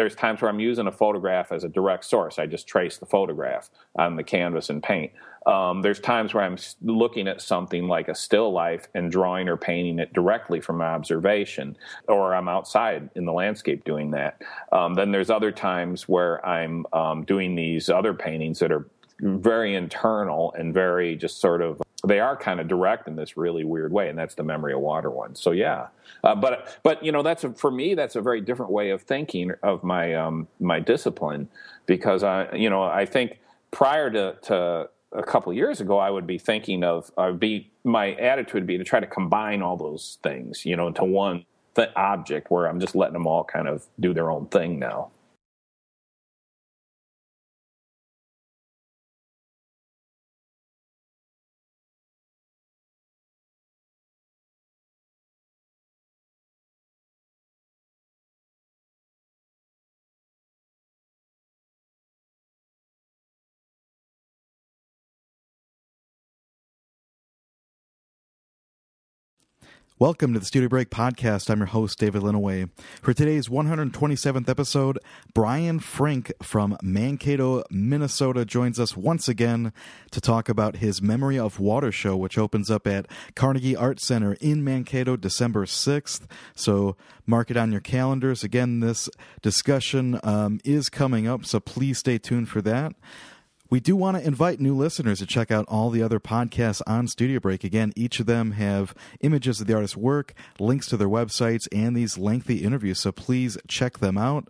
there's times where I'm using a photograph as a direct source. I just trace the photograph on the canvas and paint. Um, there's times where I'm looking at something like a still life and drawing or painting it directly from observation, or I'm outside in the landscape doing that. Um, then there's other times where I'm um, doing these other paintings that are very internal and very just sort of they are kind of direct in this really weird way and that's the memory of water one. So yeah. Uh, but but you know that's a, for me that's a very different way of thinking of my um, my discipline because i you know i think prior to, to a couple years ago i would be thinking of i would be my attitude would be to try to combine all those things you know into one th- object where i'm just letting them all kind of do their own thing now Welcome to the Studio Break podcast. I'm your host, David Linneweh. For today's 127th episode, Brian Frink from Mankato, Minnesota joins us once again to talk about his Memory of Water show, which opens up at Carnegie Art Center in Mankato December 6th. So mark it on your calendars. Again, this discussion um, is coming up, so please stay tuned for that. We do want to invite new listeners to check out all the other podcasts on Studio Break. Again, each of them have images of the artist's work, links to their websites, and these lengthy interviews, so please check them out.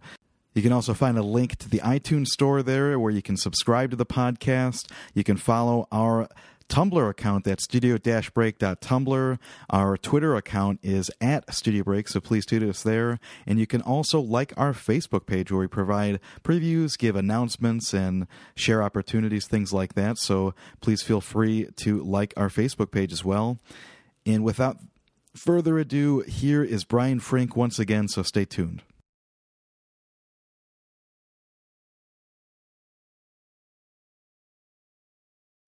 You can also find a link to the iTunes store there where you can subscribe to the podcast. You can follow our Tumblr account that's studio-break.tumblr. Our Twitter account is at Studio Break, so please tweet us there. And you can also like our Facebook page where we provide previews, give announcements, and share opportunities, things like that. So please feel free to like our Facebook page as well. And without further ado, here is Brian Frink once again, so stay tuned.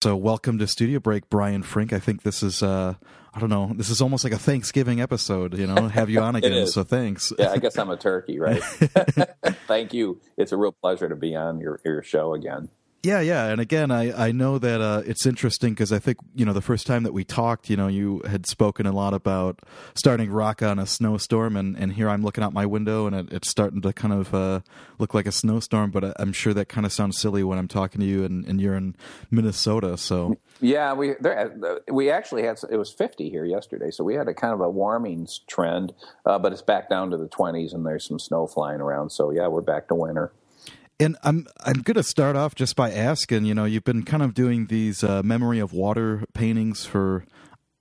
So, welcome to Studio Break, Brian Frink. I think this is, uh, I don't know, this is almost like a Thanksgiving episode, you know, have you on again. so, thanks. Yeah, I guess I'm a turkey, right? Thank you. It's a real pleasure to be on your, your show again. Yeah, yeah, and again, I I know that uh, it's interesting because I think you know the first time that we talked, you know, you had spoken a lot about starting rock on a snowstorm, and, and here I'm looking out my window and it, it's starting to kind of uh, look like a snowstorm. But I'm sure that kind of sounds silly when I'm talking to you, and, and you're in Minnesota, so yeah, we there, we actually had it was 50 here yesterday, so we had a kind of a warming trend, uh, but it's back down to the 20s, and there's some snow flying around. So yeah, we're back to winter. And I'm I'm going to start off just by asking. You know, you've been kind of doing these uh, memory of water paintings for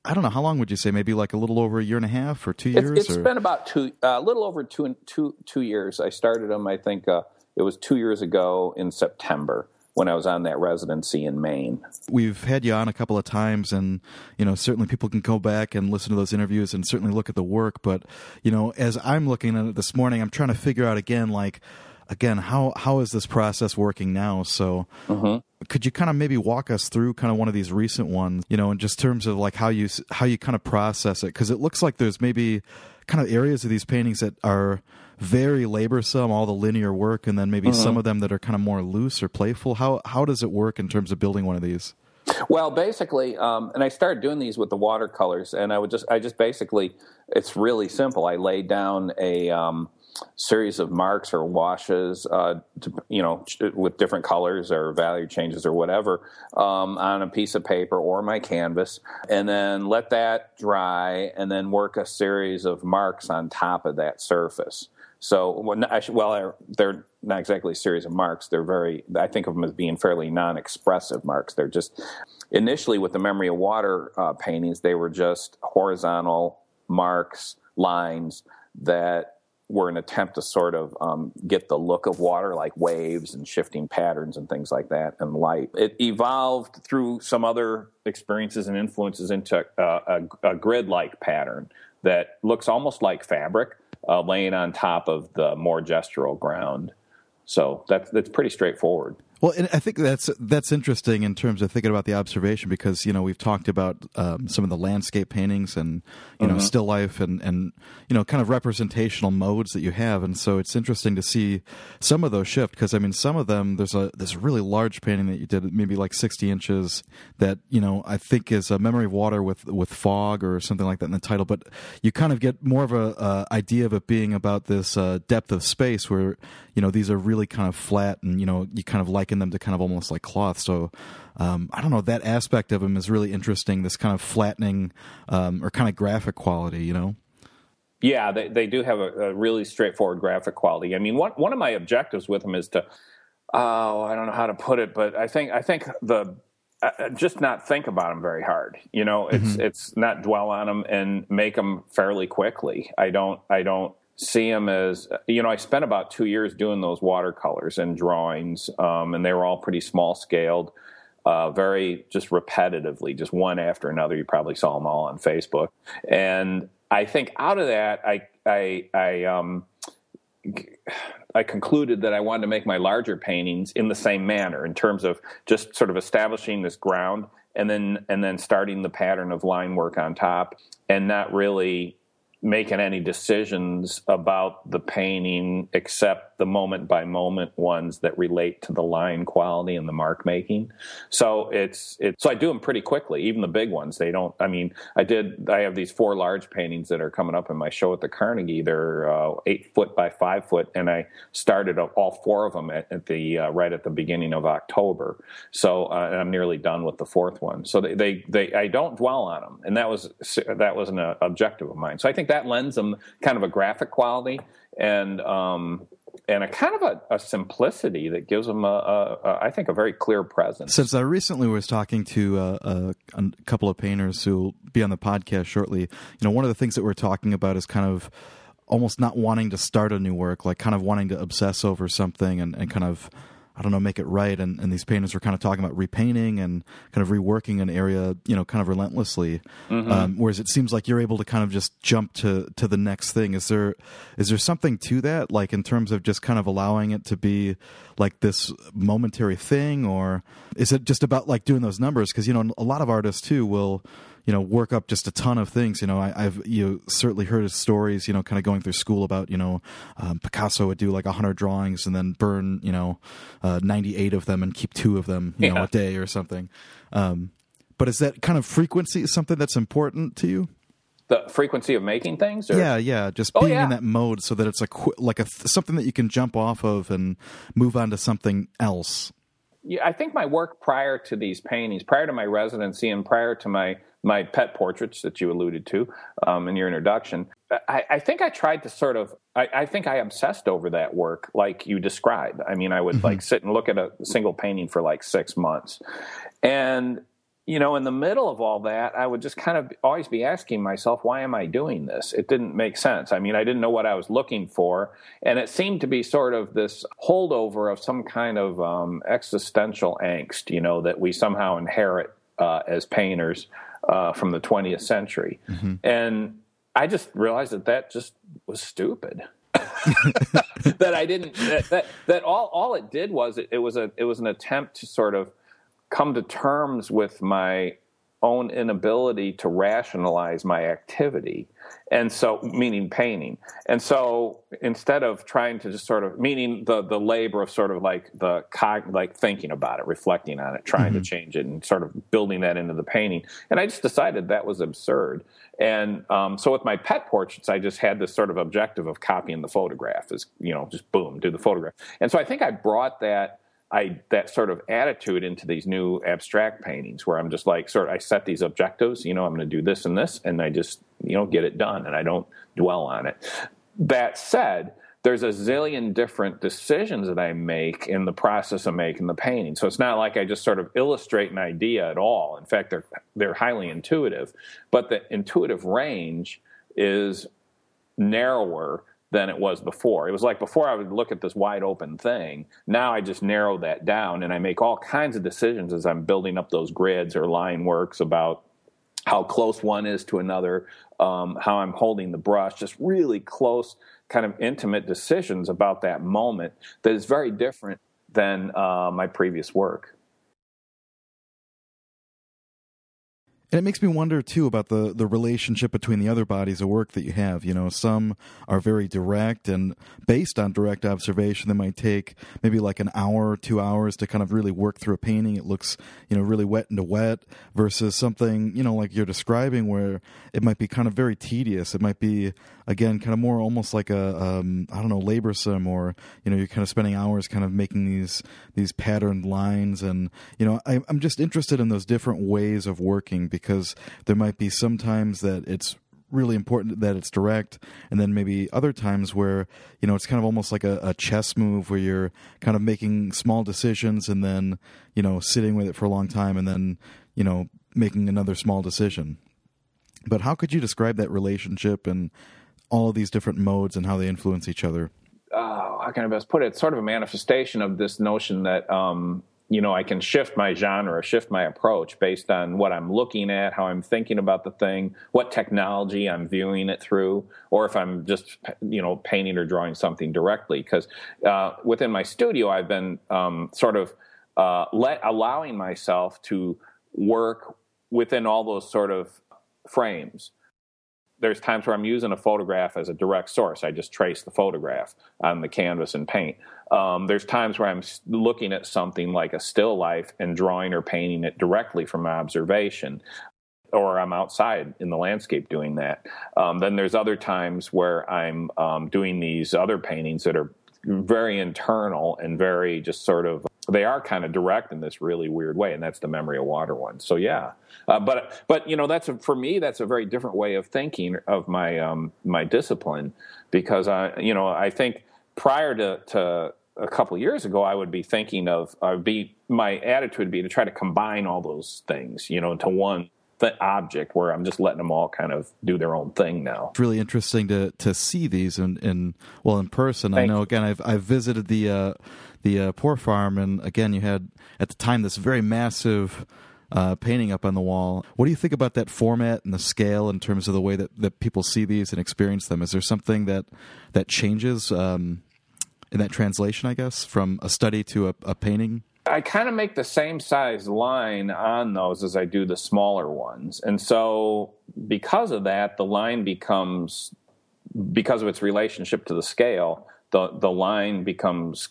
I don't know how long would you say? Maybe like a little over a year and a half or two years. it's, it's been about two, uh, a uh, little over two two two years. I started them. I think uh, it was two years ago in September when I was on that residency in Maine. We've had you on a couple of times, and you know certainly people can go back and listen to those interviews and certainly look at the work. But you know, as I'm looking at it this morning, I'm trying to figure out again like again, how how is this process working now? So, mm-hmm. could you kind of maybe walk us through kind of one of these recent ones, you know, in just terms of like how you how you kind of process it? Because it looks like there's maybe kind of areas of these paintings that are very laborsome, all the linear work, and then maybe mm-hmm. some of them that are kind of more loose or playful. How how does it work in terms of building one of these? Well, basically, um, and I started doing these with the watercolors, and I would just, I just basically, it's really simple. I laid down a, um, series of marks or washes, uh, to, you know, with different colors or value changes or whatever um, on a piece of paper or my canvas, and then let that dry, and then work a series of marks on top of that surface. So, well, they're not exactly a series of marks. They're very, I think of them as being fairly non expressive marks. They're just, initially with the Memory of Water uh, paintings, they were just horizontal marks, lines that were an attempt to sort of um, get the look of water, like waves and shifting patterns and things like that, and light. It evolved through some other experiences and influences into uh, a, a grid like pattern that looks almost like fabric uh, laying on top of the more gestural ground. So that's that's pretty straightforward. Well, and I think that's that's interesting in terms of thinking about the observation because you know we've talked about um, some of the landscape paintings and you know mm-hmm. still life and and you know kind of representational modes that you have, and so it's interesting to see some of those shift because I mean some of them there's a there's a really large painting that you did maybe like 60 inches that you know I think is a memory of water with with fog or something like that in the title, but you kind of get more of a uh, idea of it being about this uh, depth of space where you know these are really kind of flat and you know you kind of like liken them to kind of almost like cloth. So um, I don't know that aspect of them is really interesting. This kind of flattening um, or kind of graphic quality, you know. Yeah, they they do have a, a, really straightforward graphic quality. I mean, one one of my objectives with them is to, oh, I don't know how to put it, but I think I think the uh, uh just not think about them very hard. You know, it's mm-hmm. it's not dwell on them and make them fairly quickly. I don't I don't see them as you know i spent about two years doing those watercolors and drawings um, and they were all pretty small scaled uh, very just repetitively just one after another. You probably saw them all on facebook. And i think out of that i i i um I concluded that I wanted to make my larger paintings in the same manner in terms of just sort of establishing this ground and then and then starting the pattern of line work on top and not really making any decisions about the painting except the moment by moment ones that relate to the line quality and the mark making. So it's it's so I do them pretty quickly, even the big ones. They don't. I mean, I did. I have these four large paintings that are coming up in my show at the Carnegie. They're uh, eight foot by five foot, and I started all four of them at, at the uh, right at the beginning of October. So uh, I'm nearly done with the fourth one. So they, they they I don't dwell on them, and that was that was an objective of mine. So I think that lends them kind of a graphic quality and um, and a kind of a, a, simplicity that gives them a, a, a, I think, a very clear presence. Since I recently was talking to uh, a, couple of painters who will be on the podcast shortly, you know, one of the things that we're talking about is kind of almost not wanting to start a new work, like kind of wanting to obsess over something and, and kind of I don't know, make it right. And, and these painters were kind of talking about repainting and kind of reworking an area, you know, kind of relentlessly. Mm-hmm. Um, whereas it seems like you're able to kind of just jump to, to the next thing. Is there, is there something to that? Like in terms of just kind of allowing it to be like this momentary thing or is it just about like doing those numbers? Cause, you know, a lot of artists too will, you know work up just a ton of things. You know, I, have you certainly heard of stories. You know, kind of going through school about you know um, Picasso would do like hundred drawings and then burn you know uh, ninety eight of them and keep two of them you yeah. know a day or something. Um, but is that kind of frequency something that's important to you? the frequency of making things or? yeah yeah just oh, being oh, yeah. in that mode so that it's a qu- like a something that you can jump off of and move on to something else yeah, I think my work prior to these paintings, prior to my residency, and prior to my my pet portraits that you alluded to um, in your introduction, I, I, think I tried to sort of. I, I, think I obsessed over that work, like you described. I mean, I would mm-hmm. like sit and look at a single painting for like six months, and you know, in the middle of all that, I would just kind of always be asking myself, why am I doing this? It didn't make sense. I mean, I didn't know what I was looking for. And it seemed to be sort of this holdover of some kind of um, existential angst, you know, that we somehow inherit uh, as painters uh, from the 20th century. Mm-hmm. And I just realized that that just was stupid. that I didn't, that, that, that, all, all it did was it, it was a, it was an attempt to sort of, come to terms with my own inability to rationalize my activity. And so meaning painting. And so instead of trying to just sort of meaning the the labor of sort of like the cog, like thinking about it reflecting on it trying mm-hmm. to change it and sort of building that into the painting. And i just decided that was absurd. And um, so with my pet portraits i just had this sort of objective of copying the photograph is, you know just boom do the photograph. And so i think i brought that I that sort of attitude into these new abstract paintings where I'm just like sort of I set these objectives, you know, I'm going to do this and this and I just, you know, get it done and I don't dwell on it. That said, there's a zillion different decisions that I make in the process of making the painting. So it's not like I just sort of illustrate an idea at all. In fact, they're they're highly intuitive, but the intuitive range is narrower than it was before. It was like before I would look at this wide open thing. Now I just narrow that down and I make all kinds of decisions as I'm building up those grids or line works about how close one is to another, um, how I'm holding the brush, just really close, kind of intimate decisions about that moment that is very different than uh, my previous work. And it makes me wonder too about the the relationship between the other bodies of work that you have. You know, some are very direct and based on direct observation. They might take maybe like an hour or two hours to kind of really work through a painting. It looks you know really wet into wet versus something you know like you're describing where it might be kind of very tedious. It might be again kind of more almost like a um, I don't know laborsome or you know you're kind of spending hours kind of making these these patterned lines. And you know I, I'm just interested in those different ways of working because there might be sometimes that it's really important that it's direct and then maybe other times where you know it's kind of almost like a, a, chess move where you're kind of making small decisions and then you know sitting with it for a long time and then you know making another small decision. But how could you describe that relationship and all of these different modes and how they influence each other? Uh, how can I best put it? It's sort of a manifestation of this notion that um, you know I can shift my genre, shift my approach based on what I'm looking at, how I'm thinking about the thing, what technology I'm viewing it through, or if I'm just you know painting or drawing something directly. Because uh, within my studio, I've been um, sort of uh, let allowing myself to work within all those sort of frames there's times where I'm using a photograph as a direct source. I just trace the photograph on the canvas and paint. Um, there's times where I'm looking at something like a still life and drawing or painting it directly from observation. Or I'm outside in the landscape doing that. Um, then there's other times where I'm um, doing these other paintings that are very internal and very just sort of they are kind of direct in this really weird way, and that's the memory of water one. So yeah, uh, but but you know that's a, for me that's a very different way of thinking of my um, my discipline because I you know I think prior to, to a couple years ago I would be thinking of I would be my attitude would be to try to combine all those things you know into one object where I'm just letting them all kind of do their own thing now. It's really interesting to to see these in, in well in person. Thank I know again I've I've visited the uh, the uh, Poor Farm, and again, you had at the time this very massive uh, painting up on the wall. What do you think about that format and the scale in terms of the way that, that people see these and experience them? Is there something that that changes um, in that translation? I guess from a study to a, a painting. I kind of make the same size line on those as I do the smaller ones, and so because of that, the line becomes because of its relationship to the scale. The the line becomes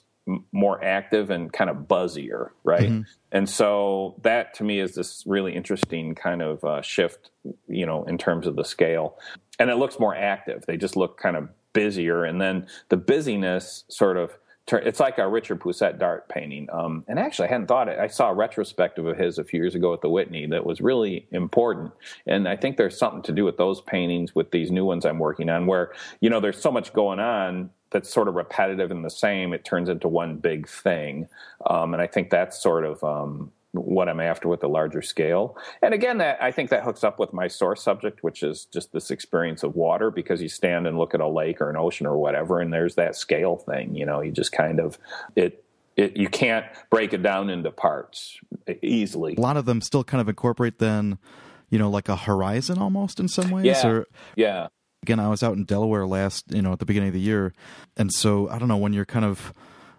more active and kind of buzzier, right? Mm-hmm. And so that to me is this really interesting kind of uh, shift, you know, in terms of the scale. And it looks more active. They just look kind of busier. And then the busyness sort of, it's like a Richard Pousette-Dart painting. Um, and actually, I hadn't thought it. I saw a retrospective of his a few years ago at the Whitney that was really important. And I think there's something to do with those paintings, with these new ones I'm working on, where, you know, there's so much going on that's sort of repetitive and the same, it turns into one big thing. Um, and I think that's sort of um, what I'm after with the larger scale. And again, that I think that hooks up with my source subject, which is just this experience of water, because you stand and look at a lake or an ocean or whatever, and there's that scale thing. You know, you just kind of it. It, you can't break it down into parts easily. A lot of them still kind of incorporate then, you know, like a horizon almost in some ways. Yeah. Or, yeah again, I was out in Delaware last, you know, at the beginning of the year, and so I don't know when you're kind of.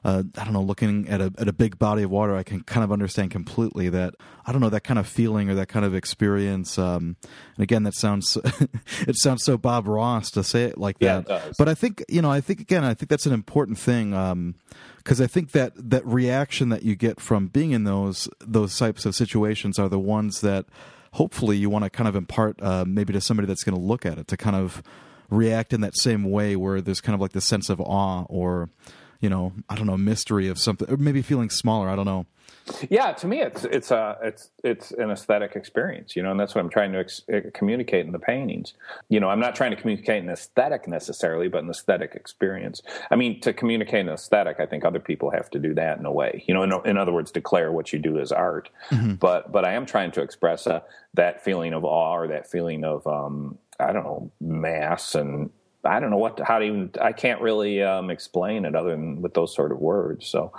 Uh, I don't know, looking at a at a big body of water, I can kind of understand completely that I don't know that kind of feeling or that kind of experience. Um, and again, that sounds it sounds so Bob Ross to say it like yeah, that. It but I think you know, I think again, I think that's an important thing because um, I think that that reaction that you get from being in those those types of situations are the ones that hopefully you want to kind of impart uh, maybe to somebody that's going to look at it to kind of react in that same way where there's kind of like this sense of awe or you know i don't know mystery of something or maybe feeling smaller i don't know yeah, to me, it's it's a it's it's an aesthetic experience, you know, and that's what I'm trying to ex- eh, communicate in the paintings. You know, I'm not trying to communicate an aesthetic necessarily, but an aesthetic experience. I mean, to communicate an aesthetic, I think other people have to do that in a way. You know, in, in other words, declare what you do as art. Mm-hmm. But but I am trying to express a, that feeling of awe or that feeling of um, I don't know mass and I don't know what to, how to even I can't really um, explain it other than with those sort of words. So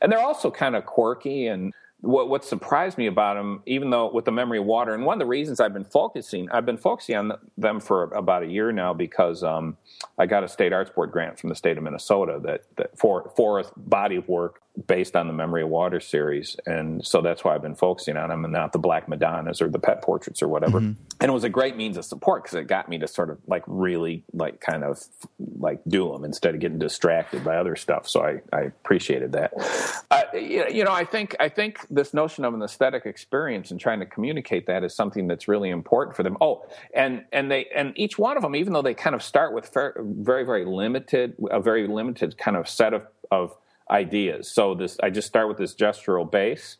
and they're also kind of quirky and what what surprised me about them, even though with the memory of water, and one of the reasons I've been focusing, I've been focusing on them for about a year now because um, I got a state arts board grant from the state of Minnesota that, that for for a body of work based on the Memory of Water series, and so that's why I've been focusing on them, and not the Black Madonnas or the pet portraits or whatever. Mm-hmm. And it was a great means of support because it got me to sort of like really like kind of like do them instead of getting distracted by other stuff. So I, I appreciated that. Uh, you know, I think I think this notion of an aesthetic experience and trying to communicate that is something that's really important for them. Oh, and and they and each one of them, even though they kind of start with very very limited a very limited kind of set of of ideas. So this I just start with this gestural base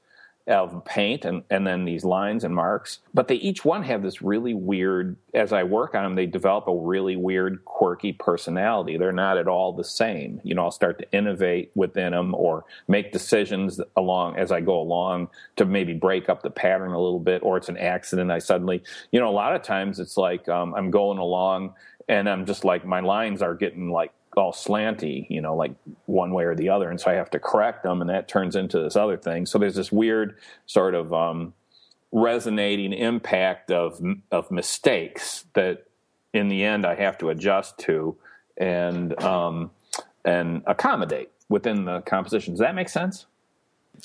of paint and, and then these lines and marks. But they each one have this really weird, as I work on them, they develop a really weird, quirky personality. They're not at all the same. You know, I'll start to innovate within them or make decisions along as I go along to maybe break up the pattern a little bit, or it's an accident. I suddenly, you know, a lot of times it's like um, I'm going along and I'm just like my lines are getting like all slanty, you know, like one way or the other, and so I have to correct them, and that turns into this other thing. So there's this weird sort of um, resonating impact of of mistakes that, in the end, I have to adjust to and um, and accommodate within the composition. Does that make sense?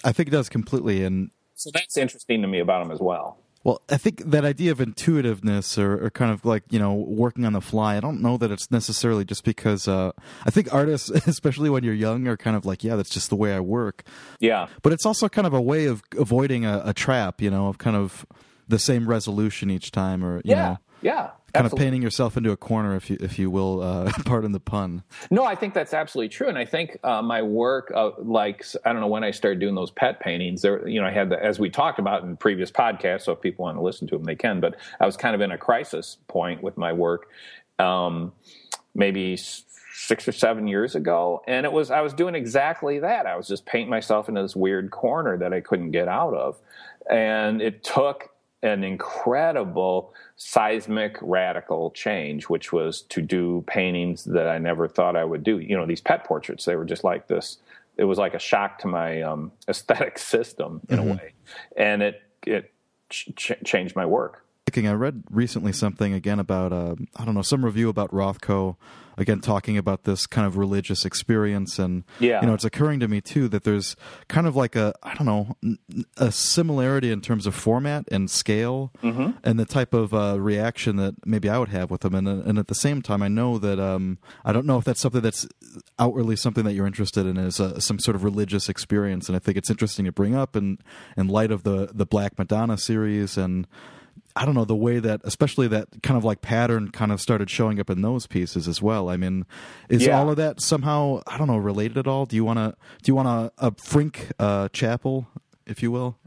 I think it does completely, and so that's interesting to me about them as well. Well, I think that idea of intuitiveness or, or, kind of like, you know, working on the fly, I don't know that it's necessarily just because uh, I think artists, especially when you're young, are kind of like, yeah, that's just the way I work. Yeah. But it's also kind of a way of avoiding a, a trap, you know, of kind of the same resolution each time or, you yeah. know. Yeah kind absolutely. of painting yourself into a corner, if you if you will, uh, pardon the pun. No, I think that's absolutely true, and I think uh, my work, uh, like I don't know when I started doing those pet paintings. There, you know, I had the, as we talked about in previous podcasts. So if people want to listen to them, they can. But I was kind of in a crisis point with my work, um, maybe six or seven years ago, and it was I was doing exactly that. I was just painting myself into this weird corner that I couldn't get out of, and it took an incredible seismic radical change, which was to do paintings that I never thought I would do. You know, these pet portraits, they were just like this. It was like a shock to my um, aesthetic system in mm-hmm. a way. And it, it ch- changed my work. I read recently something again about, uh, I don't know, some review about Rothko again talking about this kind of religious experience and yeah. you know it's occurring to me too that there's kind of like a i don't know a similarity in terms of format and scale mm-hmm. and the type of uh, reaction that maybe i would have with them and, and at the same time i know that um, i don't know if that's something that's outwardly something that you're interested in is uh, some sort of religious experience and i think it's interesting to bring up in in light of the the black madonna series and I don't know the way that, especially that kind of like pattern, kind of started showing up in those pieces as well. I mean, is yeah. all of that somehow I don't know related at all? Do you want to do you want a, a Frink uh, chapel, if you will?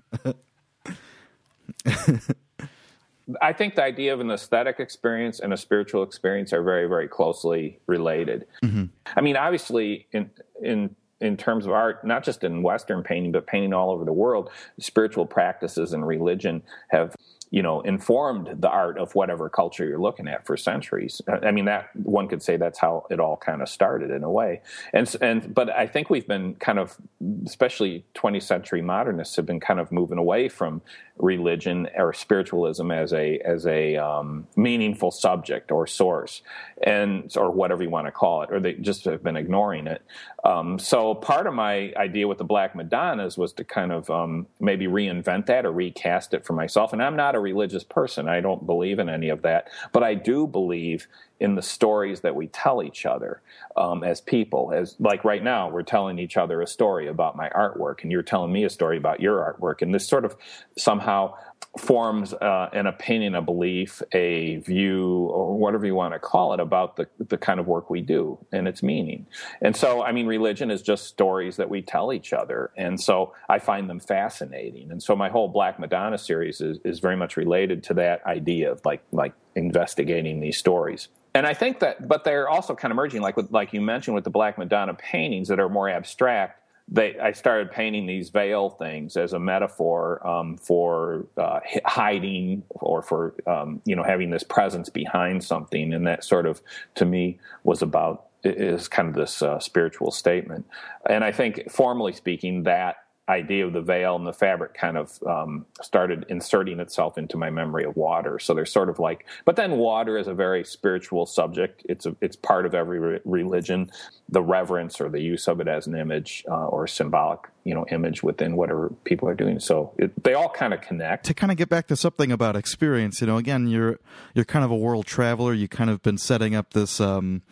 I think the idea of an aesthetic experience and a spiritual experience are very, very closely related. Mm-hmm. I mean, obviously, in in in terms of art, not just in Western painting, but painting all over the world, spiritual practices and religion have you know informed the art of whatever culture you're looking at for centuries. I mean that one could say that's how it all kind of started in a way. And and but i think we've been kind of especially 20th century modernists have been kind of moving away from religion or spiritualism as a as a um, meaningful subject or source and or whatever you want to call it or they just have been ignoring it. Um, so part of my idea with the black madonnas was to kind of um, maybe reinvent that or recast it for myself. And i'm not a religious person. I don't believe in any of that. But i do believe in the stories that we tell each other um, as people. As like right now, we're telling each other a story about my artwork, and you're telling me a story about your artwork, and this sort of somehow forms uh, an opinion, a belief, a view, or whatever you want to call it about the the kind of work we do and its meaning. And so, I mean, religion is just stories that we tell each other, and so I find them fascinating. And so, my whole Black Madonna series is is very much related to that idea of like like investigating these stories and I think that, but they're also kind of merging, like with, like you mentioned, with the Black Madonna paintings that are more abstract. They, I started painting these veil things as a metaphor um, for uh, hiding or for um, you know having this presence behind something, and that sort of to me was about is kind of this uh, spiritual statement. And I think, formally speaking, that idea of the veil and the fabric kind of um, started inserting itself into my memory of water. So there's sort of like, but then water is a very spiritual subject. It's a, it's part of every re- religion, the reverence or the use of it as an image uh, or symbolic, you know, image within whatever people are doing. So it, they all kind of connect. To kind of get back to something about experience, you know, again, you're you're kind of a world traveler. You kind of been setting up this. Um,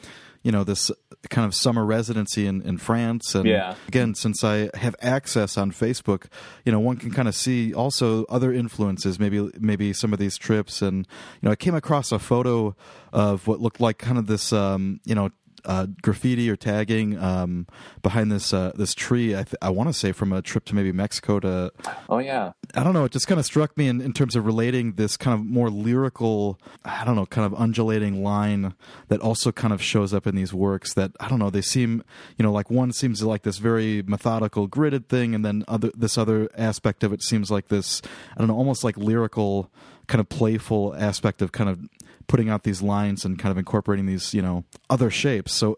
you know this kind of summer residency in, in France and yeah. again since I have access on Facebook you know one can kind of see also other influences maybe maybe some of these trips and you know I came across a photo of what looked like kind of this um, you know uh, graffiti or tagging um, behind this uh, this tree. I, th- I want to say from a trip to maybe Mexico to. Oh yeah. I don't know. It just kind of struck me in, in terms of relating this kind of more lyrical, I don't know, kind of undulating line that also kind of shows up in these works. That I don't know. They seem, you know, like one seems like this very methodical, gridded thing, and then other this other aspect of it seems like this. I don't know, almost like lyrical kind of playful aspect of kind of putting out these lines and kind of incorporating these you know other shapes so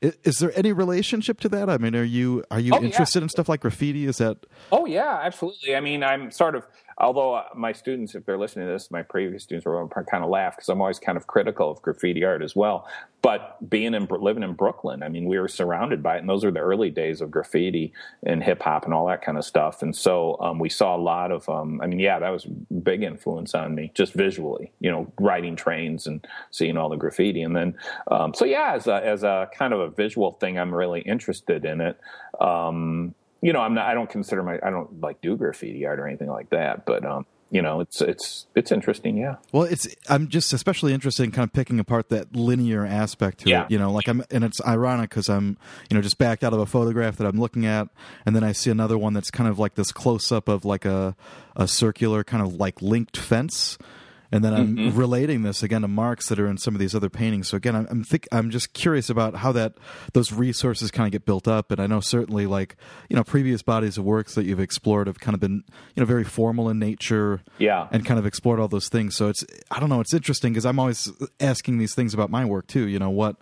is, is there any relationship to that i mean are you are you Oh, interested yeah. in stuff like graffiti is that Oh yeah, absolutely. I mean, I'm sort of although uh, my students, if they're listening to this, my previous students will kind of laugh because I'm always kind of critical of graffiti art as well. But being in living in Brooklyn, I mean, we were surrounded by it, and those are the early days of graffiti and hip hop and all that kind of stuff. And so um, we saw a lot of. Um, I mean, yeah, that was big influence on me just visually. You know, riding trains and seeing all the graffiti, and then um, so yeah, as a, as a kind of a visual thing, I'm really interested in it. Um, you know, I'm not. I don't consider my. I don't like do graffiti art or anything like that. But um, you know, it's it's it's interesting. Yeah. well it's i'm just especially interested in kind of picking apart that linear aspect to Yeah. it you know like i'm and it's ironic because i'm you know just backed out of a photograph that i'm looking at and then i see another one that's kind of like this close up of like a a circular kind of like linked fence and then I'm Mm-hmm. relating this again to marks that are in some of these other paintings. So again, I'm I'm, think, I'm just curious about how that those resources kind of get built up. And I know certainly like you know previous bodies of works that you've explored have kind of been you know very formal in nature, Yeah. and kind of explored all those things. So it's I don't know, it's interesting because I'm always asking these things about my work too. You know what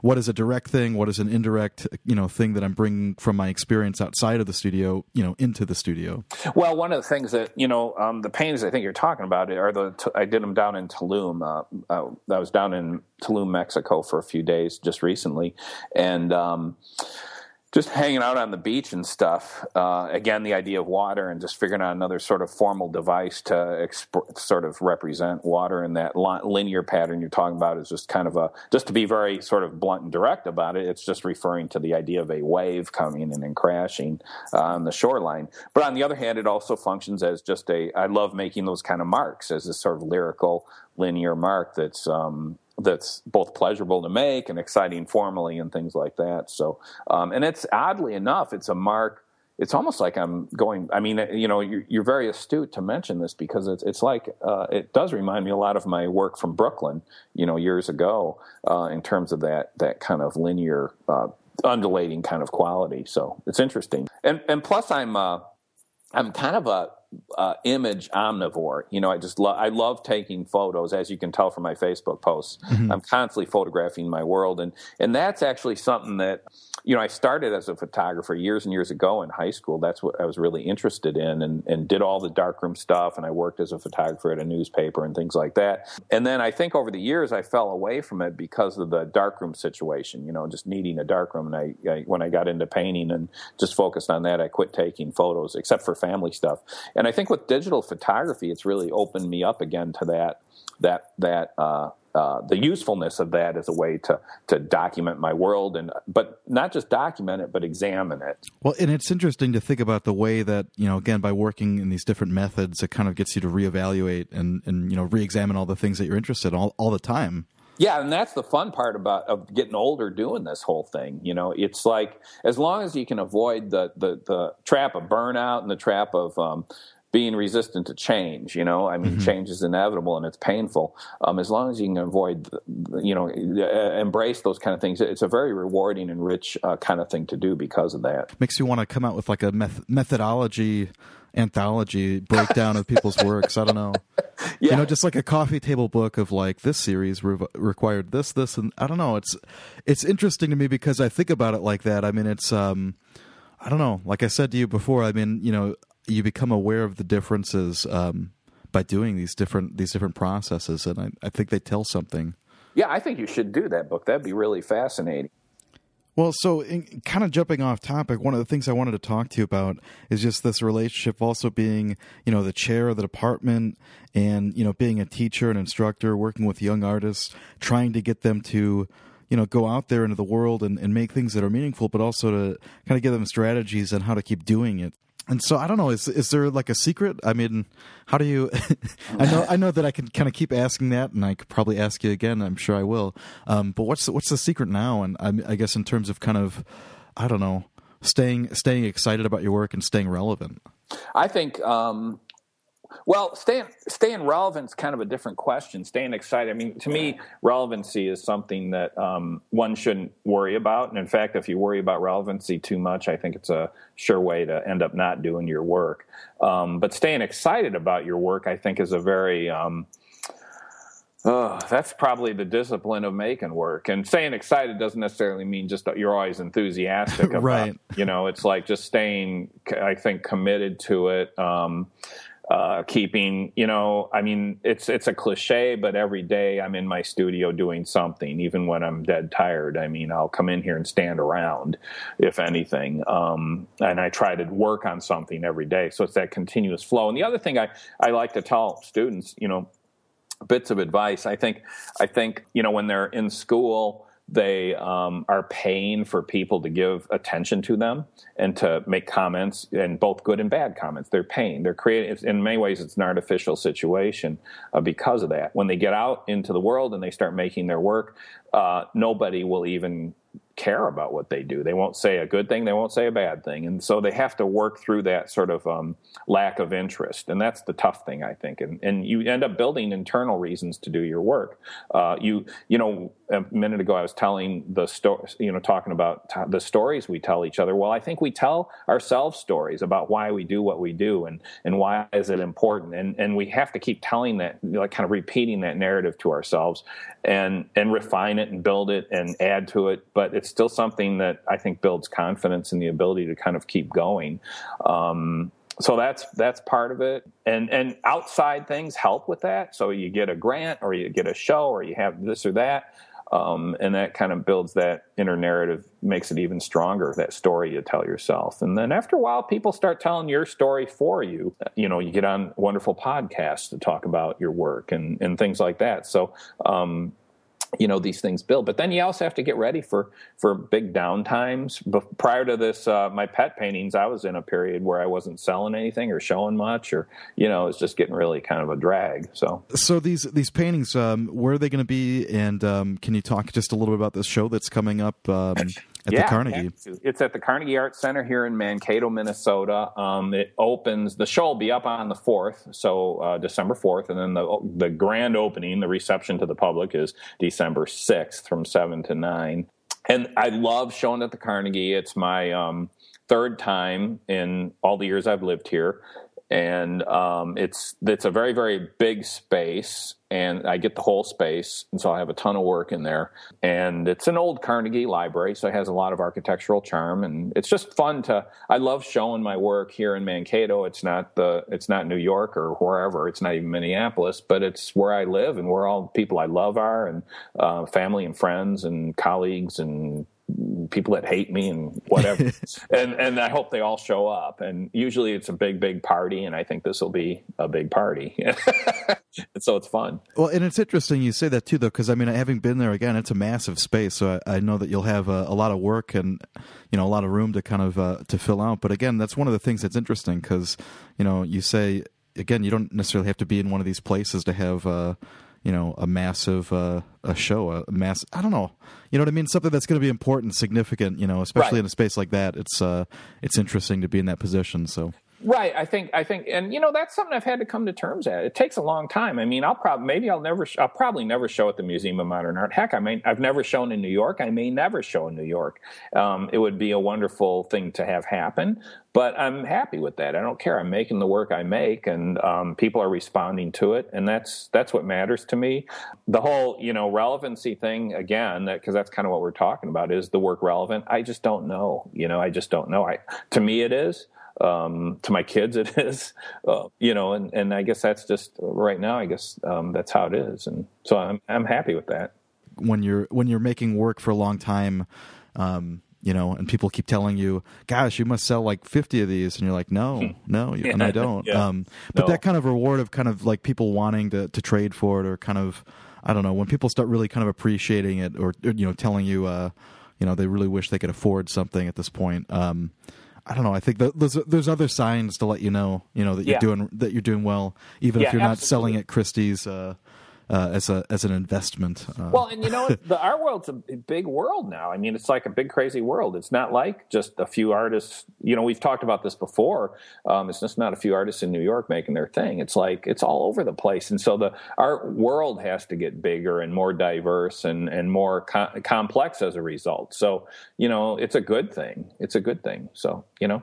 what is a direct thing, what is an indirect you know thing that I'm bringing from my experience outside of the studio, you know, into the studio. Well, one of the things that you know, um, the paintings I think you're talking about are the. I did them down in Tulum. Uh, uh, I was down in Tulum, Mexico, for a few days just recently, and. Um, just hanging out on the beach and stuff. Uh, again, the idea of water and just figuring out another sort of formal device to exp- sort of represent water in that li- linear pattern you're talking about is just kind of a just to be very sort of blunt and direct about it. It's just referring to the idea of a wave coming in and crashing uh, on the shoreline. But on the other hand, it also functions as just a. I love making those kind of marks as this sort of lyrical linear mark that's um, that's both pleasurable to make and exciting formally and things like that. So, um, and it's oddly enough, it's a mark. It's almost like I'm going. I mean, you know, you're, you're very astute to mention this because it's it's like uh, it does remind me a lot of my work from Brooklyn, you know, years ago, uh, in terms of that that kind of linear, uh, undulating kind of quality. So it's interesting, and and plus I'm uh, I'm kind of a uh, image omnivore. You know, I just love I love taking photos, as you can tell from my Facebook posts. I'm constantly photographing my world, and and that's actually something that you know I started as a photographer years and years ago in high school. That's what I was really interested in, and and did all the darkroom stuff, and I worked as a photographer at a newspaper and things like that. And then I think over the years I fell away from it because of the darkroom situation. You know, just needing a darkroom, and I, I when I got into painting and just focused on that, I quit taking photos except for family stuff. And I think with digital photography, it's really opened me up again to that that that uh, uh, the usefulness of that as a way to to document my world and but not just document it, but examine it. Well, and it's interesting to think about the way that you know, again, by working in these different methods, it kind of gets you to reevaluate and and you know re-examine all the things that you're interested in all all the time. Yeah, and that's the fun part about of getting older doing this whole thing. You know, it's like as long as you can avoid the the, the trap of burnout and the trap of um, being resistant to change. You know, I mean, change is inevitable and it's painful. Um, as long as you can avoid, you know, uh, embrace those kind of things, it's a very rewarding and rich uh, kind of thing to do because of that. Makes you want to come out with like a meth- methodology anthology breakdown of people's works. I don't know. Yeah. You know, just like a coffee table book of like this series re- required this, this, and I don't know. It's it's interesting to me because I think about it like that. I mean, it's um, I don't know. Like I said to you before, I mean, you know, you become aware of the differences um, by doing these different these different processes, and I, I think they tell something. Yeah, I think you should do that book. That'd be really fascinating. Well, so in, kind of jumping off topic, one of the things I wanted to talk to you about is just this relationship also being, you know, the chair of the department and, you know, being a teacher and instructor, working with young artists, trying to get them to, you know, go out there into the world and, and make things that are meaningful, but also to kind of give them strategies on how to keep doing it and so I don't know. Is is there like a secret? I mean, how do you? I know I know that I can kind of keep asking that, and I could probably ask you again. I'm sure I will. Um, but what's the, what's the secret now? And I, I guess in terms of kind of, I don't know, staying staying excited about your work and staying relevant. I think um, well, staying staying relevant is kind of a different question. Staying excited. I mean, to me, relevancy is something that um, one shouldn't worry about. And in fact, if you worry about relevancy too much, I think it's a sure way to end up not doing your work. Um, but staying excited about your work, I think, is a very um, Oh, that's probably the discipline of making work. And staying excited doesn't necessarily mean just that you're always enthusiastic about. right. You know, it's like just staying, I think, committed to it. Um, uh, keeping, you know, I mean, it's it's a cliche, but every day I'm in my studio doing something, even when I'm dead tired. I mean, I'll come in here and stand around, if anything, um, and I try to work on something every day. So it's that continuous flow. And the other thing I I like to tell students, you know, bits of advice. I think I think you know when they're in school they um, are paying for people to give attention to them and to make comments, and both good and bad comments. They're paying. They're creating. In many ways, it's an artificial situation uh, because of that. When they get out into the world and they start making their work, uh, nobody will even care about what they do. They won't say a good thing, they won't say a bad thing. And so they have to work through that sort of um, lack of interest. And that's the tough thing, I think. And, and you end up building internal reasons to do your work. Uh, you, you know, a minute ago I was telling the story, you know, talking about t- the stories we tell each other. Well, I think we tell ourselves stories about why we do what we do and, and why is it important. And, and we have to keep telling that, like kind of repeating that narrative to ourselves and, and refine it and build it and add to it. But it's still something that I think builds confidence and the ability to kind of keep going. Um, so that's that's part of it, and and outside things help with that. So you get a grant, or you get a show, or you have this or that, um, and that kind of builds that inner narrative, makes it even stronger. That story you tell yourself, and then after a while, people start telling your story for you. You know, you get on wonderful podcasts to talk about your work and and things like that. So um, you know these things build. But then you also have to get ready for for big downtimes but prior to this uh, my pet paintings i was in a period where i wasn't selling anything or showing much or you know it's just getting really kind of a drag so. So these these paintings um, where are they going to be? And um, can you talk just a little bit about this show that's coming up um, at yeah, the Carnegie. It's at the Carnegie Art Center here in Mankato, Minnesota. Um, it opens. The show will be up on the fourth, so uh, December fourth, and then the the grand opening, the reception to the public, is December sixth from seven to nine. And I love showing at the Carnegie. It's my um, third time in all the years I've lived here, and um, it's it's a very very big space and i get the whole space and so i have a ton of work in there. And it's an old carnegie library so it has a lot of architectural charm and it's just fun to i love showing my work here in mankato. It's not the it's not new york or wherever. It's not even minneapolis but it's where i live and where all the people i love are and uh, family and friends and colleagues and people that hate me and whatever. and and I hope they all show up. And usually it's a big, big party, and I think this will be a big party. so it's fun. Well, and it's interesting you say that too, though, because I mean, having been there again, it's a massive space, so I, I know that you'll have a, a, lot of work and you know a lot of room to kind of uh, to fill out. But again, that's one of the things that's interesting because you know you say again, you don't necessarily have to be in one of these places to have. Uh, you know a massive uh, a show a mass i don't know. You know what i mean? Something that's going to be important significant you know especially right. in a space like that it's uh it's interesting to be in that position so Right. I think. I think, and you know, that's something I've had to come to terms at. It takes a long time. I mean, I'll probably maybe I'll never. I'll probably never show at the Museum of Modern Art. Heck, I may. I've never shown in New York. I may never show in New York. Um, it would be a wonderful thing to have happen. But I'm happy with that. I don't care. I'm making the work I make, and um, people are responding to it, and that's that's what matters to me. The whole, you know, relevancy thing again, because that, that's kind of what we're talking about. Is the work relevant? I just don't know. You know, I just don't know. I to me it is um, to my kids it is uh, you know and, and i guess that's just right now i guess um, that's how it is and so i'm i'm happy with that when you're when you're making work for a long time um, you know and people keep telling you gosh you must sell like 50 of these and you're like no no yeah. and i don't yeah. Um, but no. that kind of reward of kind of like people wanting to, to trade for it or kind of i don't know when people start really kind of appreciating it or, or you know telling you uh, you know they really wish they could afford something at this point um, I don't know. I think there's there's other signs to let you know, you know, that you're yeah. doing that you're doing well, even yeah, if you're not selling at Christie's. Uh, uh, as a as an investment. Uh, well, and you know, the art world's a big world now. I mean, it's like a big crazy world. It's not like just a few artists. You know, we've talked about this before. Um, it's just not a few artists in New York making their thing. It's like it's all over the place, and so the art world has to get bigger and more diverse and and more complex as a result. So you know, it's a good thing. It's a good thing. So you know.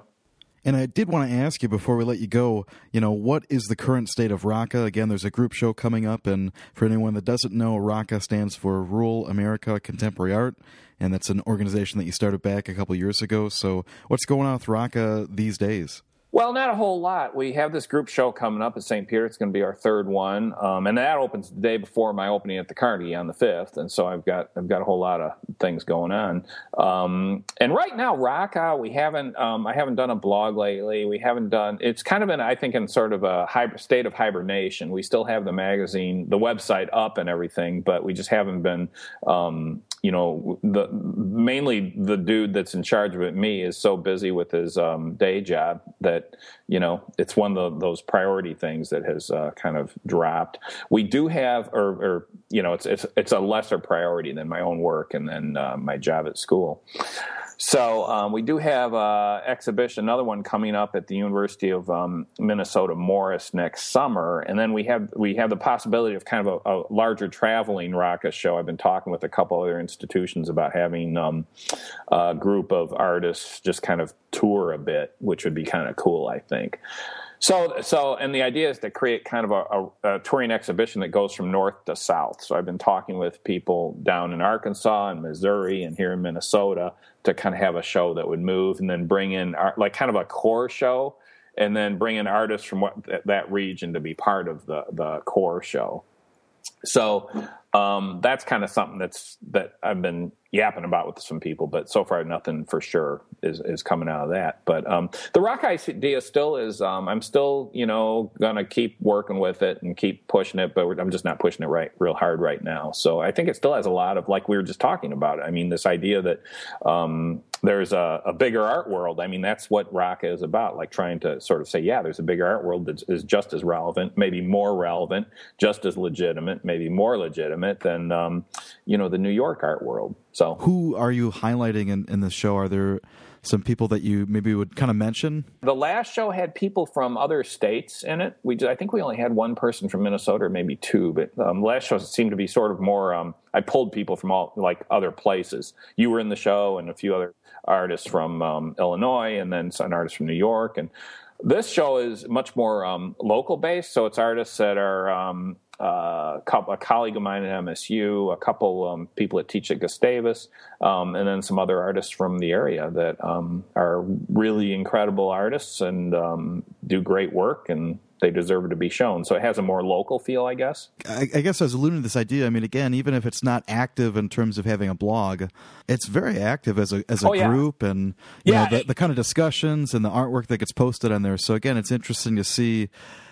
And I did want to ask you before we let you go, you know, what is the current state of RACA? Again, there's a group show coming up, and for anyone that doesn't know, RACA stands for Rural America Contemporary Art, and that's an organization that you started back a couple years ago. So, what's going on with RACA these days? Well, not a whole lot. We have this group show coming up at St. Peter. It's going to be our third one, um, and that opens the day before my opening at the Carnegie on the fifth. And so I've got I've got a whole lot of things going on. Um, and right now, RACA, we haven't um, I haven't done a blog lately. We haven't done. It's kind of in I think in sort of a state of hibernation. We still have the magazine, the website up, and everything, but we just haven't been um, you know, the mainly the dude that's in charge of it, me, is so busy with his um, day job that you know it's one of those priority things that has uh, kind of dropped. We do have, or, or, you know, it's it's it's a lesser priority than my own work and then uh, my job at school. So um, we do have an exhibition, another one coming up at the University of um, Minnesota Morris next summer, and then we have we have the possibility of kind of a, a larger traveling RACA show. I've been talking with a couple other institutions about having um, a group of artists just kind of tour a bit, which would be kind of cool, I think. So, so, and the idea is to create kind of a, a, a, touring exhibition that goes from north to south. So, I've been talking with people down in Arkansas and Missouri and here in Minnesota to kind of have a show that would move and then bring in like kind of a core show and then bring in artists from what, that region to be part of the, the core show. So, um, that's kind of something that's that I've been yapping about with some people, but so far nothing for sure is, is coming out of that. But um, the RACA idea still is. Um, I'm still, you know, gonna keep working with it and keep pushing it, but I'm just not pushing it right real hard right now. So I think it still has a lot of like we were just talking about. I mean, this idea that um, there's a, a, bigger art world. I mean, that's what RACA is about. Like trying to sort of say, yeah, there's a bigger art world that is just as relevant, maybe more relevant, just as legitimate, maybe more legitimate than um, you know the New York art world. So, who are you highlighting in, in the show? Are there some people that you maybe would kind of mention? The last show had people from other states in it. We I think we only had one person from Minnesota, or maybe two. But um, last show seemed to be sort of more. Um, I pulled people from all like other places. You were in the show, and a few other artists from um, Illinois, and then some artists from New York, and this show is much more um, local based. So it's artists that are um, uh, a colleague of mine at MSU, a couple um, people that teach at Gustavus, um, and then some other artists from the area that um, are really incredible artists and um, do great work and they deserve to be shown. So it has a more local feel, I guess. I, I, guess I was alluding to this idea. I mean, again, even if it's not active in terms of having a blog, it's very active as a as a oh, group, and you yeah. know the, the kind of discussions and the artwork that gets posted on there. So again, it's interesting to see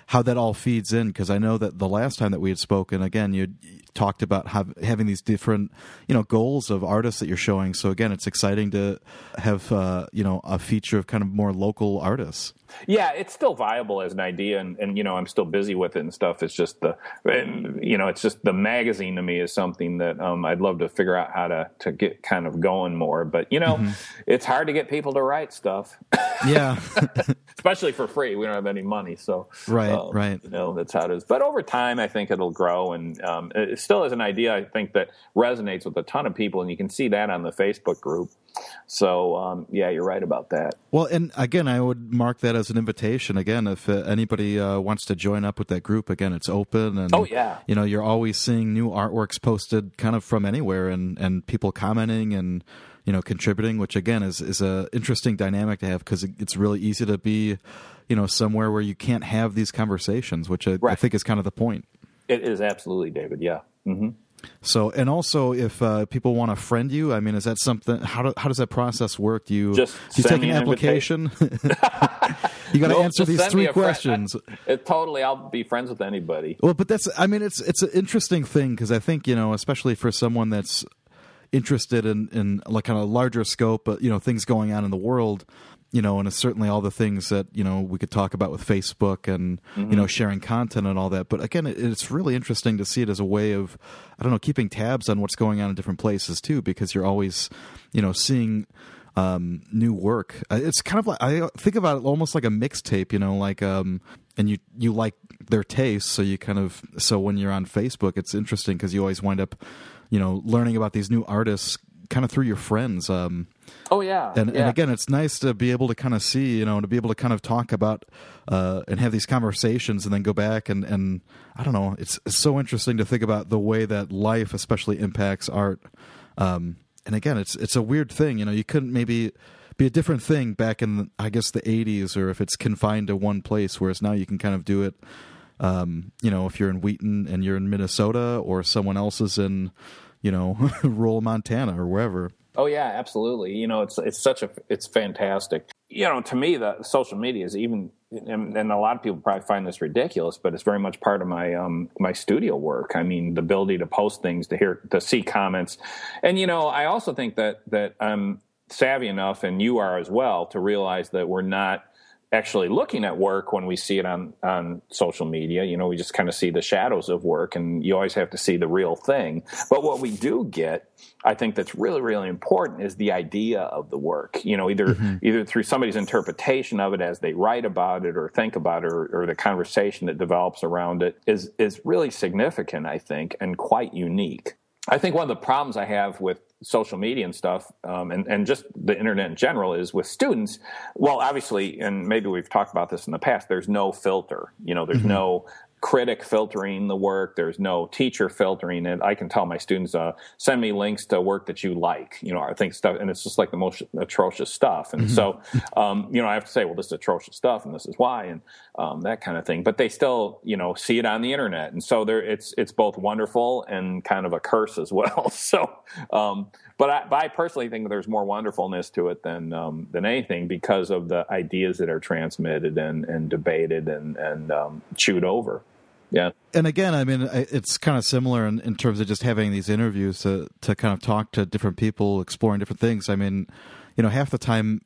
how that all feeds in because I know that the last time that we had spoken, again, you talked about have, having these different, you know, goals of artists that you're showing. So again, it's exciting to have, uh, you know, a feature of kind of more local artists. Yeah, it's still viable as an idea, and, and you know, I'm still busy with it and stuff. It's just the, and, you know, it's just the magazine to me is something that um, I'd love to figure out how to to get kind of going more. But you know, mm-hmm. it's hard to get people to write stuff. Yeah, especially for free. We don't have any money, so right, um, right. You know, that's how it is. But over time, I think it'll grow, and um, it still is an idea I think that resonates with a ton of people, and you can see that on the Facebook group. So um, yeah, you're right about that. Well, and again, I would mark that as an invitation. Again, if uh, anybody uh, wants to join up with that group, again, it's open, and oh yeah, you know, you're always seeing new artworks posted, kind of from anywhere, and and people commenting and you know contributing, which again is is a interesting dynamic to have because it's really easy to be, you know, somewhere where you can't have these conversations, which I, right. I think is kind of the point. It is absolutely, David. Yeah. Mm-hmm. So, and also, if uh, people want to friend you, I mean, is that something? How, do, how does that process work? Do you just do you take an, an application? you got to answer these three questions. It, totally, I'll be friends with anybody. Well, but that's, I mean, it's it's an interesting thing because I think you know, especially for someone that's interested in in like kind of larger scope, but you know, things going on in the world you know, and it's certainly all the things that you know we could talk about with Facebook and mm-hmm. you know sharing content and all that. But again, it, it's really interesting to see it as a way of I don't know keeping tabs on what's going on in different places too, because you're always you know seeing um, new work. Uh, it's kind of like I think about it almost like a mixtape, you know, like um, and you you like their taste, so you kind of so when you're on Facebook, it's interesting because you always wind up you know learning about these new artists kind of through your friends. Um, oh yeah. And yeah. and again, it's nice to be able to kind of see, you know, to be able to kind of talk about uh, and have these conversations, and then go back and and I don't know. It's, it's so interesting to think about the way that life, especially, impacts art. Um, and again, it's it's a weird thing. You know, you couldn't maybe be a different thing back in I guess the 80s, or if it's confined to one place, whereas now you can kind of do it. Um, you know, if you're in Wheaton and you're in Minnesota, or someone else is in you know, rural Montana or wherever. Oh yeah, absolutely. You know, it's it's such a it's fantastic. You know, to me, the social media is even, and, and, a lot of people probably find this ridiculous, but it's very much part of my um my studio work. I mean, the ability to post things, to hear, to see comments, and you know, I also think that that I'm savvy enough, and you are as well, to realize that we're not actually looking at work when we see it on on social media. You know we just kind of see the shadows of work and you always have to see the real thing. But what we do get i think that's really really important is the idea of the work. You know either mm-hmm. either through somebody's interpretation of it as they write about it or think about it or, or the conversation that develops around it is is really significant i think and quite unique. I think one of the problems I have with social media and stuff, um, and, and just the internet in general, is with students. Well, obviously, and maybe we've talked about this in the past. There's no filter. You know, there's mm-hmm. no critic filtering the work. There's no teacher filtering it. I can tell my students, uh, send me links to work that you like, you know, I think stuff, and it's just like the most atrocious stuff. And mm-hmm. so, um, you know, I have to say, well, this is atrocious stuff, and this is why, and um, that kind of thing. But they still, you know, see it on the internet, and so there, it's it's both wonderful and kind of a curse as well. so, um, but I, but I, personally think there's more wonderfulness to it than um, than anything because of the ideas that are transmitted and, and debated and and um, chewed over. Yeah. And again, I mean, it's kind of similar in, in terms of just having these interviews to to kind of talk to different people, exploring different things. I mean, you know, half the time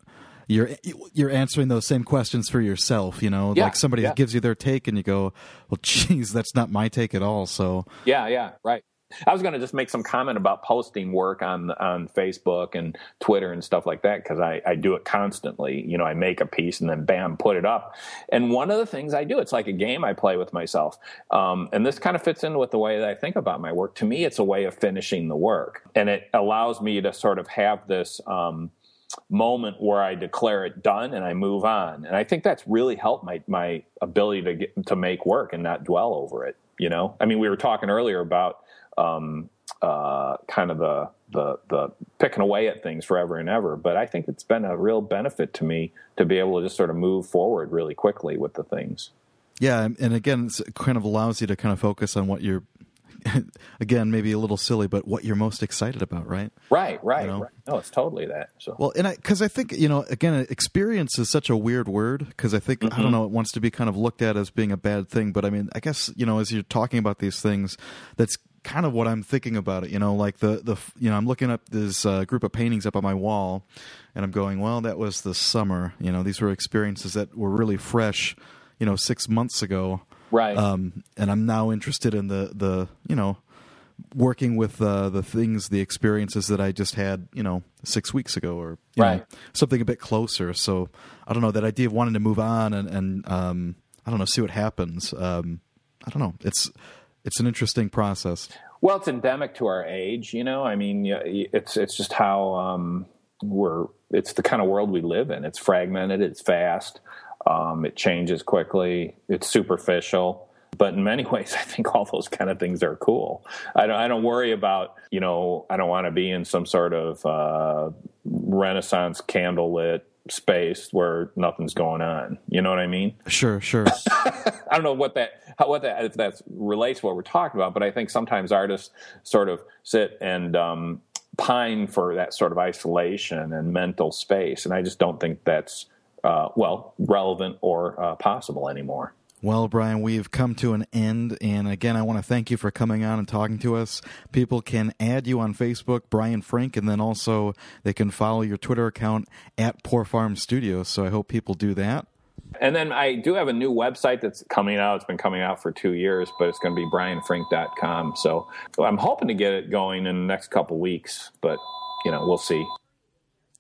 you're you're answering those same questions for yourself. You know, yeah, like somebody yeah. gives you their take, and you go, "Well, geez, that's not my take at all." So yeah, yeah, right. I was going to just make some comment about posting work on on Facebook and Twitter and stuff like that because I, I do it constantly. You know, I make a piece and then bam, put it up. And one of the things I do, it's like a game I play with myself. Um, and this kind of fits in with the way that I think about my work. To me, it's a way of finishing the work, and it allows me to sort of have this. Um, moment where I declare it done and I move on. And I think that's really helped my my ability to get to make work and not dwell over it. You know, I mean, we were talking earlier about um, uh, kind of the, the the picking away at things forever and ever. But I think it's been a real benefit to me to be able to just sort of move forward really quickly with the things. Yeah, and again, it kind of allows you to kind of focus on what you're. Again, maybe a little silly, but what you're most excited about, right? Right, right, you know? right. No, it's totally that. So well, and I because I think you know, again, experience is such a weird word because I think mm-hmm. I don't mm-hmm. know, it wants to be kind of looked at as being a bad thing, but I mean, I guess you know, as you're talking about these things, that's kind of what I'm thinking about it. You know, like the the you know I'm looking up this uh, group of paintings up on my wall, and I'm going, well, that was the summer. You know, these were experiences that were really fresh. You know, six months ago. Right. Um, and I'm now interested in the the you know working with uh, the things, the experiences that I just had, you know, six weeks ago, or you Right. know, something a bit closer. So I don't know that idea of wanting to move on and, and um, I don't know, see what happens. Um, I don't know. It's it's an interesting process. Well, it's endemic to our age, you know. I mean, it's it's just how um, we're. It's the kind of world we live in. It's fragmented. It's fast. Um, it changes quickly. It's superficial. But in many ways, I think all those kind of things are cool. I don't. I don't worry about. You know, I don't want to be in some sort of uh, Renaissance candlelit space where nothing's going on. You know what I mean? Sure, sure. I don't know what that how, what that if that relates to what we're talking about, but I think sometimes artists sort of sit and um, pine for that sort of isolation and mental space, and I just don't think that's uh, well relevant or uh, possible anymore. Well, Brian, we've come to an end. And again, I want to thank you for coming on and talking to us. People can add you on Facebook, Brian Frink, and then also they can follow your Twitter account at Poor Farm Studios. So I hope people do that. And then I do have a new website that's coming out. It's been coming out for two years, but it's going to be brianfrink.com. So I'm hoping to get it going in the next couple weeks, but you know, we'll see.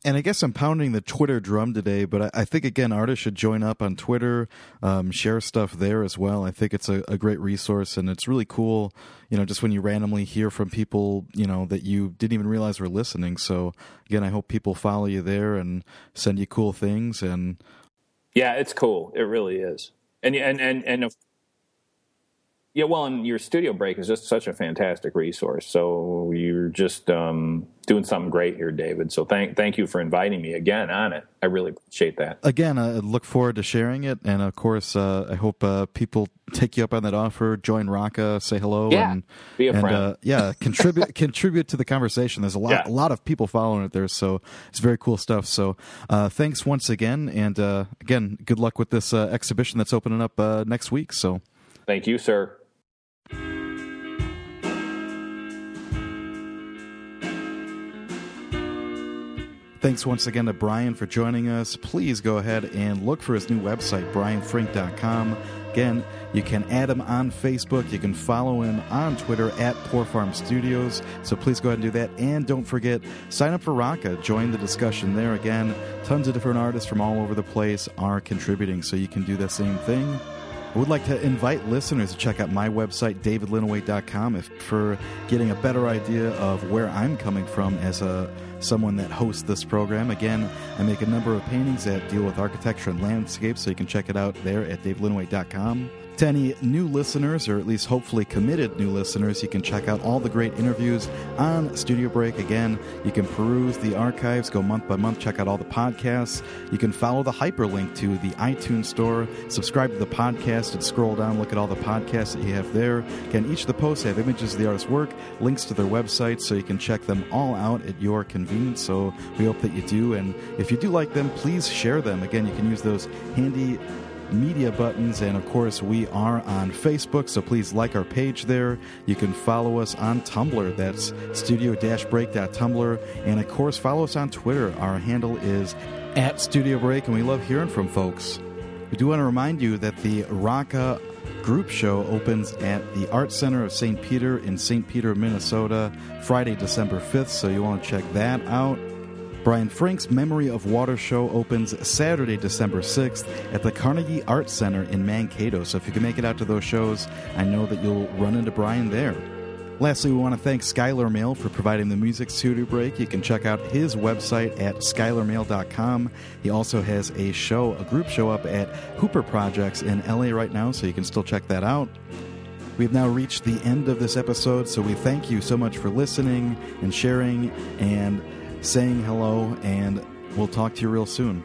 And I guess I'm pounding the Twitter drum today, but I, I think again, artists should join up on Twitter, um, share stuff there as well. I think it's a, a great resource, and it's really cool. You know, just when you randomly hear from people, you know, that you didn't even realize were listening. So again, I hope people follow you there and send you cool things. And Yeah, it's cool. It really is. And and and and yeah, well, and your studio break is just such a fantastic resource. So you're just um, doing something great here, David. So thank thank you for inviting me again on it. I really appreciate that. again, I look forward to sharing it. And of course, uh, I hope uh, people take you up on that offer, join RACA, say hello, Yeah, and be a and, friend. Uh, yeah, contribute contribute to the conversation. There's a lot Yeah. a lot of people following it there, so it's very cool stuff. So uh, thanks once again, and uh, again, good luck with this uh, exhibition that's opening up uh, next week. So Thank you, sir. Thanks once again to Brian for joining us. Please go ahead and look for his new website, brianfrink.com. Again, you can add him on Facebook. You can follow him on Twitter at Poor Farm Studios. So please go ahead and do that. And don't forget, sign up for RACA. Join the discussion there. Again, tons of different artists from all over the place are contributing. So you can do the same thing. I would like to invite listeners to check out my website, davidlinneweh.com, if for getting a better idea of where I'm coming from as a someone that hosts this program. Again, I make a number of paintings that deal with architecture and landscape, so you can check it out there at davidlinneweh.com. To any new listeners, or at least hopefully committed new listeners, you can check out all the great interviews on Studio Break. Again, you can peruse the archives, go month by month, check out all the podcasts. You can follow the hyperlink to the iTunes store, subscribe to the podcast, and scroll down, look at all the podcasts that you have there. Again, each of the posts have images of the artist's work, links to their website, so you can check them all out at your convenience. So we hope that you do. And if you do like them, please share them. Again, you can use those handy media buttons. And of course, we are on Facebook, so please like our page there. You can follow us on Tumblr, that's studio break.tumblr. And of course, follow us on Twitter. Our handle is at Studio Break, and we love hearing from folks. We do want to remind you that the RACA group show opens at the Art Center of St. Peter in St. Peter, Minnesota, Friday, December 5th, so you want to check that out. Brian Frink's Memory of Water show opens Saturday, December 6th at the Carnegie Art Center in Mankato. So if you can make it out to those shows, I know that you'll run into Brian there. Lastly, we want to thank Skylar Mail for providing the music studio break. You can check out his website at skylarmail.com. He also has a show, a group show up at Hooper Projects in LA right now, so you can still check that out. We've now reached the end of this episode, so we thank you so much for listening and sharing and saying hello, and we'll talk to you real soon.